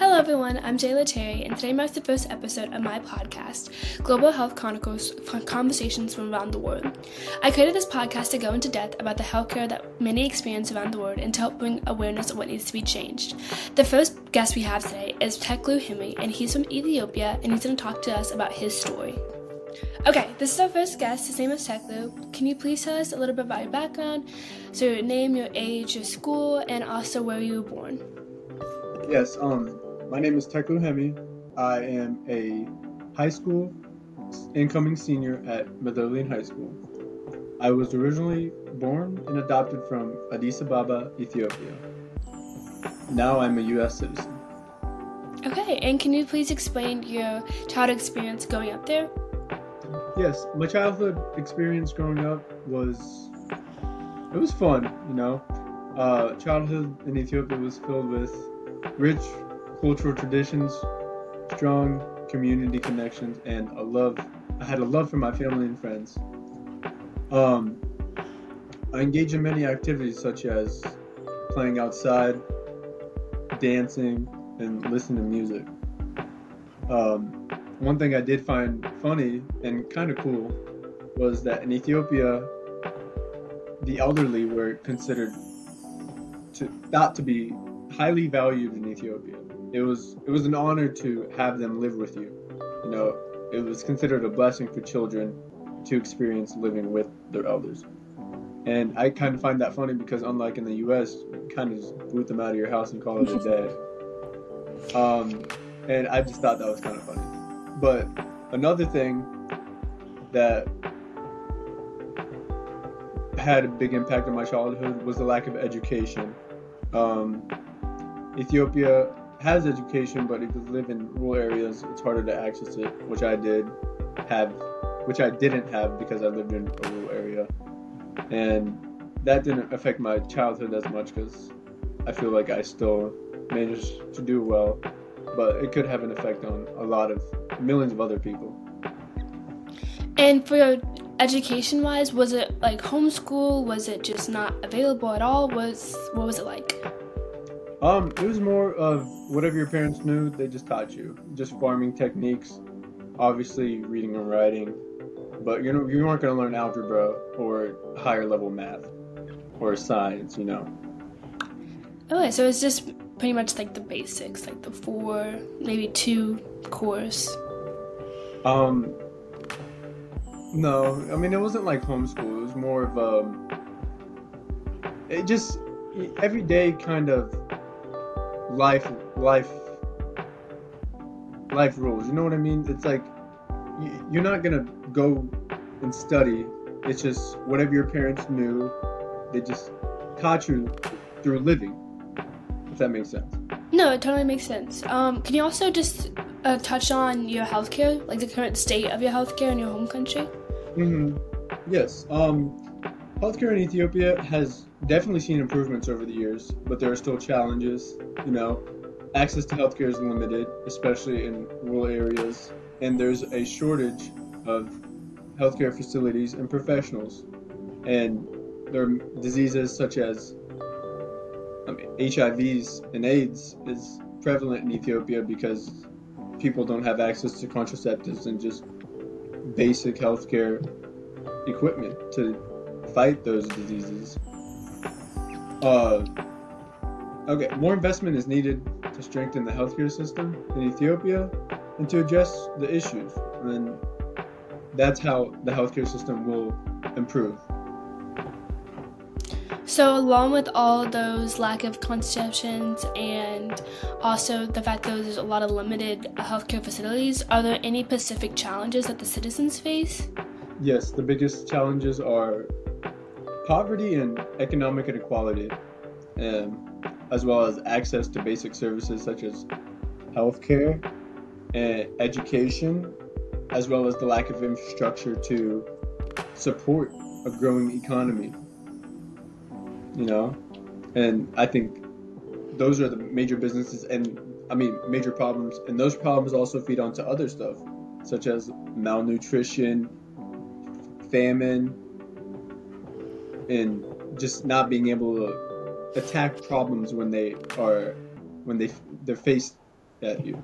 Hello, everyone. I'm Jayla Terry, and today marks the first episode of my podcast, Global Health Chronicles Conversations from Around the World. I created this podcast to go into depth about the healthcare that many experience around the world and to help bring awareness of what needs to be changed. The first guest we have today is Teklu Hemme, and he's from Ethiopia, and he's going to talk to us about his story. Okay, this is our first guest. His name is Teklu. Can you please tell us a little bit about your background? So, your name, your age, your school, and also where you were born. Yes, um, my name is Teklu Hemme. I am a high school incoming senior at Medellin High School. I was originally born and adopted from Addis Ababa, Ethiopia. Now I'm a U.S. citizen. Okay, and can you please explain your childhood experience going up there? Yes, my childhood experience growing up was it was fun, you know. Uh, childhood in Ethiopia was filled with rich cultural traditions, strong community connections, and a love. I had a love for my family and friends. Um, I engage in many activities such as playing outside, dancing, and listening to music. Um, one thing I did find funny and kind of cool was that in Ethiopia, the elderly were considered to not to be highly valued in Ethiopia it was it was an honor to have them live with you. You know, it was considered a blessing for children to experience living with their elders. And I kind of find that funny because unlike in the U.S., you kind of just boot them out of your house and call it a day. um, and I just thought that was kind of funny. But another thing that had a big impact on my childhood was the lack of education. Um, Ethiopia has education, but if you live in rural areas, it's harder to access it, which I did have, which I didn't have because I lived in a rural area, and that didn't affect my childhood as much because I feel like I still managed to do well, but it could have an effect on a lot of millions of other people. And for your education wise, was it like homeschool? Was it just not available at all? Was what was it like? Um, it was more of whatever your parents knew, they just taught you. Just farming techniques, obviously reading and writing, but you know you weren't going to learn algebra or higher level math or science, you know. Okay, so it's just pretty much like the basics, like the four, maybe two course. Um, no, I mean it wasn't like homeschool. It was more of um, it just every day kind of life life life rules. You know what I mean? It's like you're not gonna go and study. It's just whatever your parents knew, they just taught you through living. If that makes sense. No, it totally makes sense. Um, can you also just uh, touch on your healthcare, like the current state of your healthcare in your home country? Mm-hmm. Yes. Um, healthcare in Ethiopia has definitely seen improvements over the years, but there are still challenges. You know, access to healthcare is limited, especially in rural areas, and there's a shortage of healthcare facilities and professionals. And there are diseases such as I mean, HIVs and AIDS is prevalent in Ethiopia because people don't have access to contraceptives and just basic healthcare equipment to fight those diseases. Uh, okay, more investment is needed to strengthen the healthcare system in Ethiopia and to address the issues. And that's how the healthcare system will improve. So, along with all those lack of contraceptions and also the fact that there's a lot of limited healthcare facilities, are there any specific challenges that the citizens face? Yes, the biggest challenges are poverty and economic inequality, um, as well as access to basic services such as healthcare and education, as well as the lack of infrastructure to support a growing economy. You know, and I think those are the major businesses and I mean major problems, and those problems also feed onto other stuff, such as malnutrition, famine, and just not being able to attack problems when they are when they they're faced at you.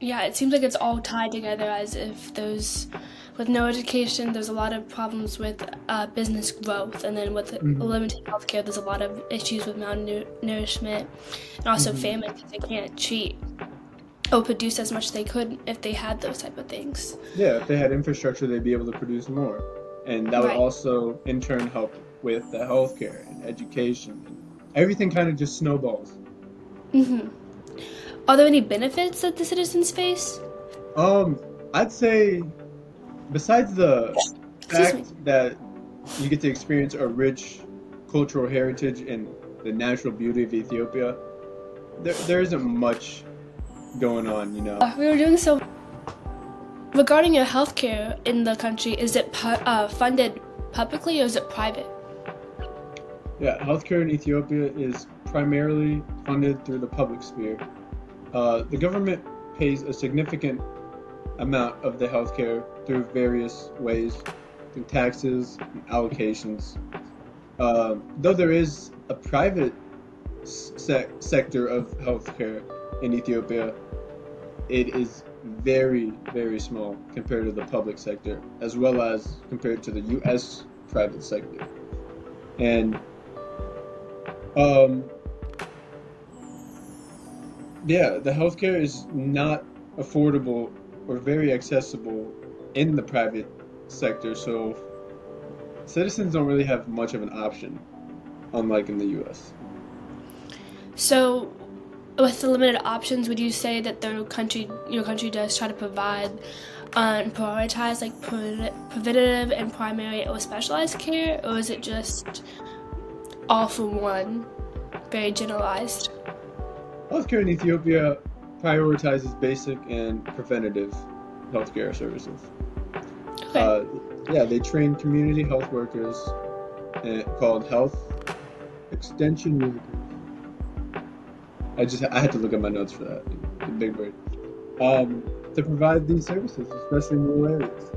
Yeah, it seems like it's all tied together as if those with no education, there's a lot of problems with uh, business growth, and then with mm-hmm. limited healthcare, there's a lot of issues with malnourishment and also mm-hmm. famine because they can't treat or produce as much as they could if they had those type of things. Yeah, if they had infrastructure, they'd be able to produce more, and that would right. also in turn help with the healthcare and education. And Everything kind of just snowballs. Mhm. Are there any benefits that the citizens face? Um, I'd say besides the fact that you get to experience a rich cultural heritage and the natural beauty of Ethiopia, there, there isn't much going on, you know. Uh, we were doing so. Regarding your healthcare in the country, is it pu- uh, funded publicly or is it private? Yeah, healthcare in Ethiopia is primarily funded through the public sphere. Uh, the government pays a significant amount of the healthcare through various ways, through taxes and allocations. Uh, though there is a private se- sector of healthcare in Ethiopia, it is very, very small compared to the public sector, as well as compared to the U.S. private sector. And um, yeah, the healthcare is not affordable or very accessible in the private sector, so citizens don't really have much of an option, unlike in the U.S. So, with the limited options, would you say that the country, your country, does try to provide uh, and prioritize like pre- preventative and primary or specialized care, or is it just all for one, very generalized? Healthcare in Ethiopia prioritizes basic and preventative healthcare services. Okay. Uh, yeah, they train community health workers uh, called health extension workers. I just I had to look at my notes for that. The big word. Um, to provide these services, especially in rural areas.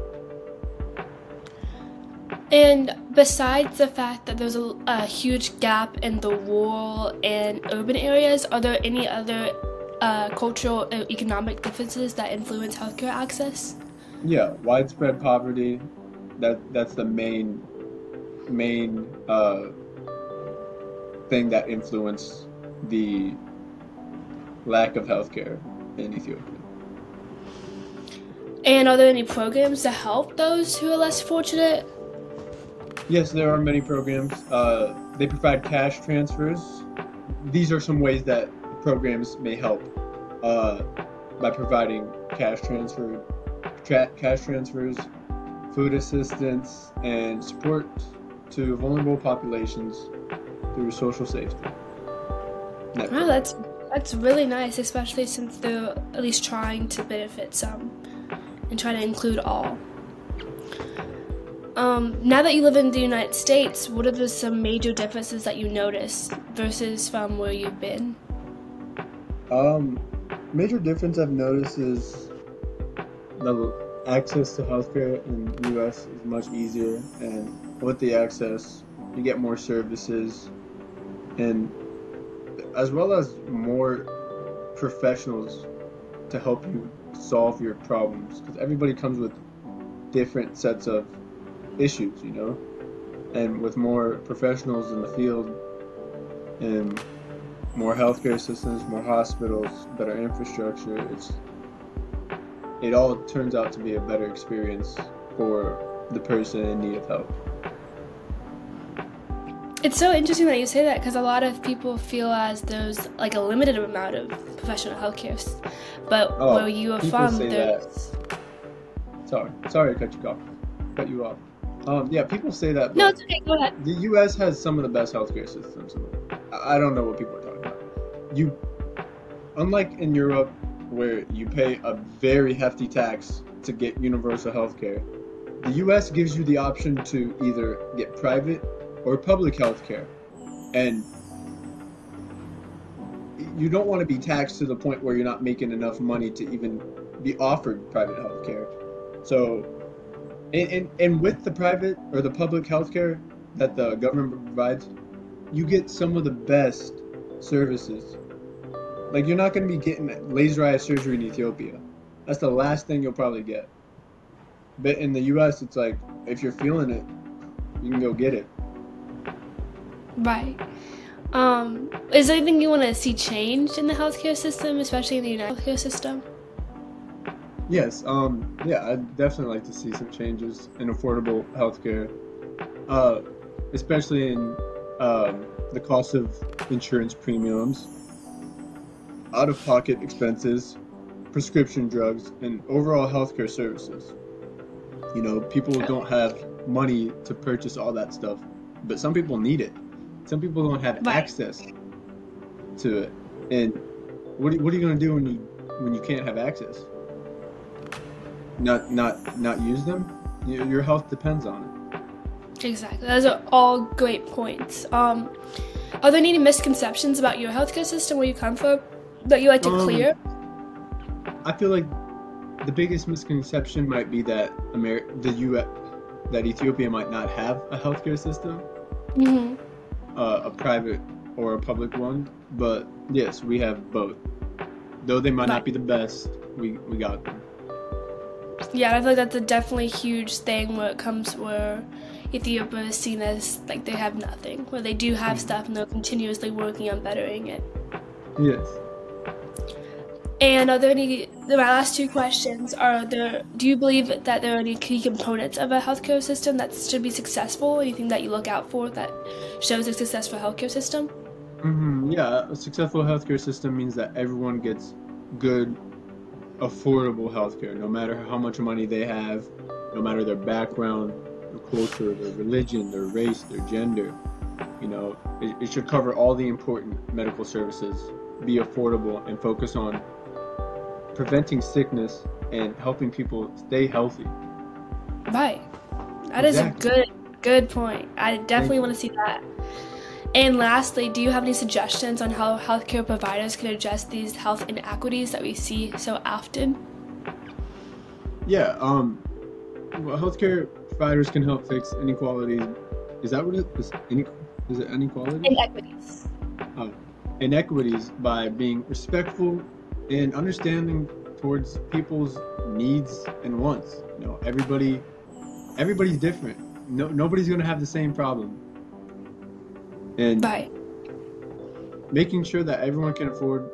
And besides the fact that there's a, a, huge gap in the rural and urban areas, are there any other uh, cultural and economic differences that influence healthcare access? Yeah, widespread poverty. That that's the main main uh, thing that influences the lack of healthcare in Ethiopia. And are there any programs to help those who are less fortunate? Yes, there are many programs. Uh, they provide cash transfers. These are some ways that programs may help uh, by providing cash transfer, tra- cash transfers, food assistance, and support to vulnerable populations through social safety. Network. Wow, that's that's really nice, especially since they're at least trying to benefit some and try to include all. Um, now that you live in the United States, what are some major differences that you notice versus from where you've been? Um, major difference I've noticed is the access to healthcare in the U.S. is much easier, and with the access, you get more services, and as well as more professionals to help you solve your problems. Because everybody comes with different sets of issues, you know, and with more professionals in the field and more healthcare systems, more hospitals, better infrastructure. It's it all turns out to be a better experience for the person in need of help. It's so interesting that you say that because a lot of people feel as there's like a limited amount of professional healthcare, but oh, where you are from, there's. That. Sorry, sorry, I cut you off. Cut you off. Um, yeah, people say that. No, it's okay. Go ahead. The U.S. has some of the best healthcare systems. I don't know what people are talking about. You, unlike in Europe, where you pay a very hefty tax to get universal health care, the US gives you the option to either get private or public health care. And you don't want to be taxed to the point where you're not making enough money to even be offered private health care. So, and, and, and with the private or the public health care that the government provides, you get some of the best services Like you're not going to be getting laser eye surgery in Ethiopia. That's the last thing you'll probably get. But in the U.S., it's like if you're feeling it, you can go get it. Right. Um, is there anything you want to see changed in the healthcare system, especially in the United healthcare system? Yes. Um. Yeah, I'd definitely like to see some changes in affordable healthcare, uh, especially in um, the cost of insurance premiums, out-of-pocket expenses, prescription drugs, and overall healthcare services. You know, people don't have money to purchase all that stuff, but some people need it. Some people don't have Right. access to it, and what are, what are you gonna do when you when you can't have access? Not not not use them. Your, health depends on it. Exactly. Those are all great points. Um, are there any misconceptions about your healthcare system where you come from that you like to Um, clear? I feel like the biggest misconception might be that Amer- the U that Ethiopia might not have a healthcare system, hmm uh, a private or a public one. But yes, we have both. Though they might not be the best, we we got them. Yeah, I feel like that's a definitely huge thing where it comes where Ethiopia is seen as like they have nothing, where they do have stuff and they're continuously working on bettering it. Yes. And are there any? My last two questions are: there? Do you believe that there are any key components of a healthcare system that should be successful? Anything that you look out for that shows a successful healthcare system? hmm Yeah, a successful healthcare system means that everyone gets good, affordable healthcare, no matter how much money they have, no matter their background, their culture, their religion, their race, their gender. You know, it, it should cover all the important medical services, be affordable, and focus on preventing sickness and helping people stay healthy. Right. That is Exactly. a good good point. I definitely want to see that. And lastly, do you have any suggestions on how healthcare providers can address these health inequities that we see so often? Yeah, um, well, healthcare providers can help fix inequalities. Is that what it is? Ine- is it inequality? Inequities. Oh, inequities by being respectful and understanding towards people's needs and wants. You know, everybody, everybody's different. No, nobody's gonna have the same problem. And Right. making sure that everyone can afford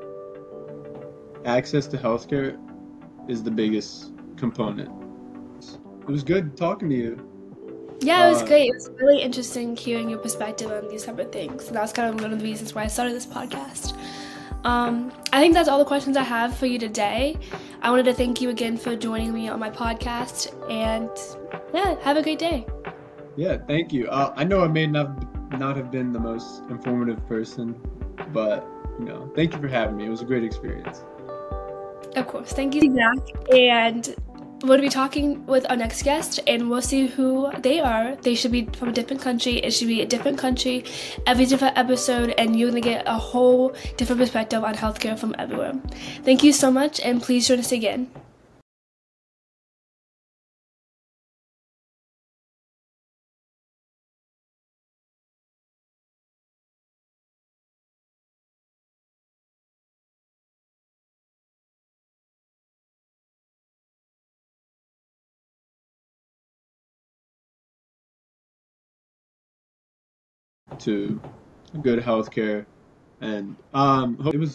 access to healthcare is the biggest component. It was good talking to you. Yeah, it was Uh, great. It was really interesting hearing your perspective on these type of things. And that was kind of one of the reasons why I started this podcast. Um, I think that's all the questions I have for you today. I wanted to thank you again for joining me on my podcast. And yeah, have a great day. Yeah, thank you. Uh, I know I may not not have been the most informative person, but you know, thank you for having me. It was a great experience. Of course. Thank you, Zach. And we'll be talking with our next guest, and we'll see who they are. They should be from a different country. It should be a different country every different episode, and you're going to get a whole different perspective on healthcare from everywhere. Thank you so much, and please join us again. To good healthcare, and um, it was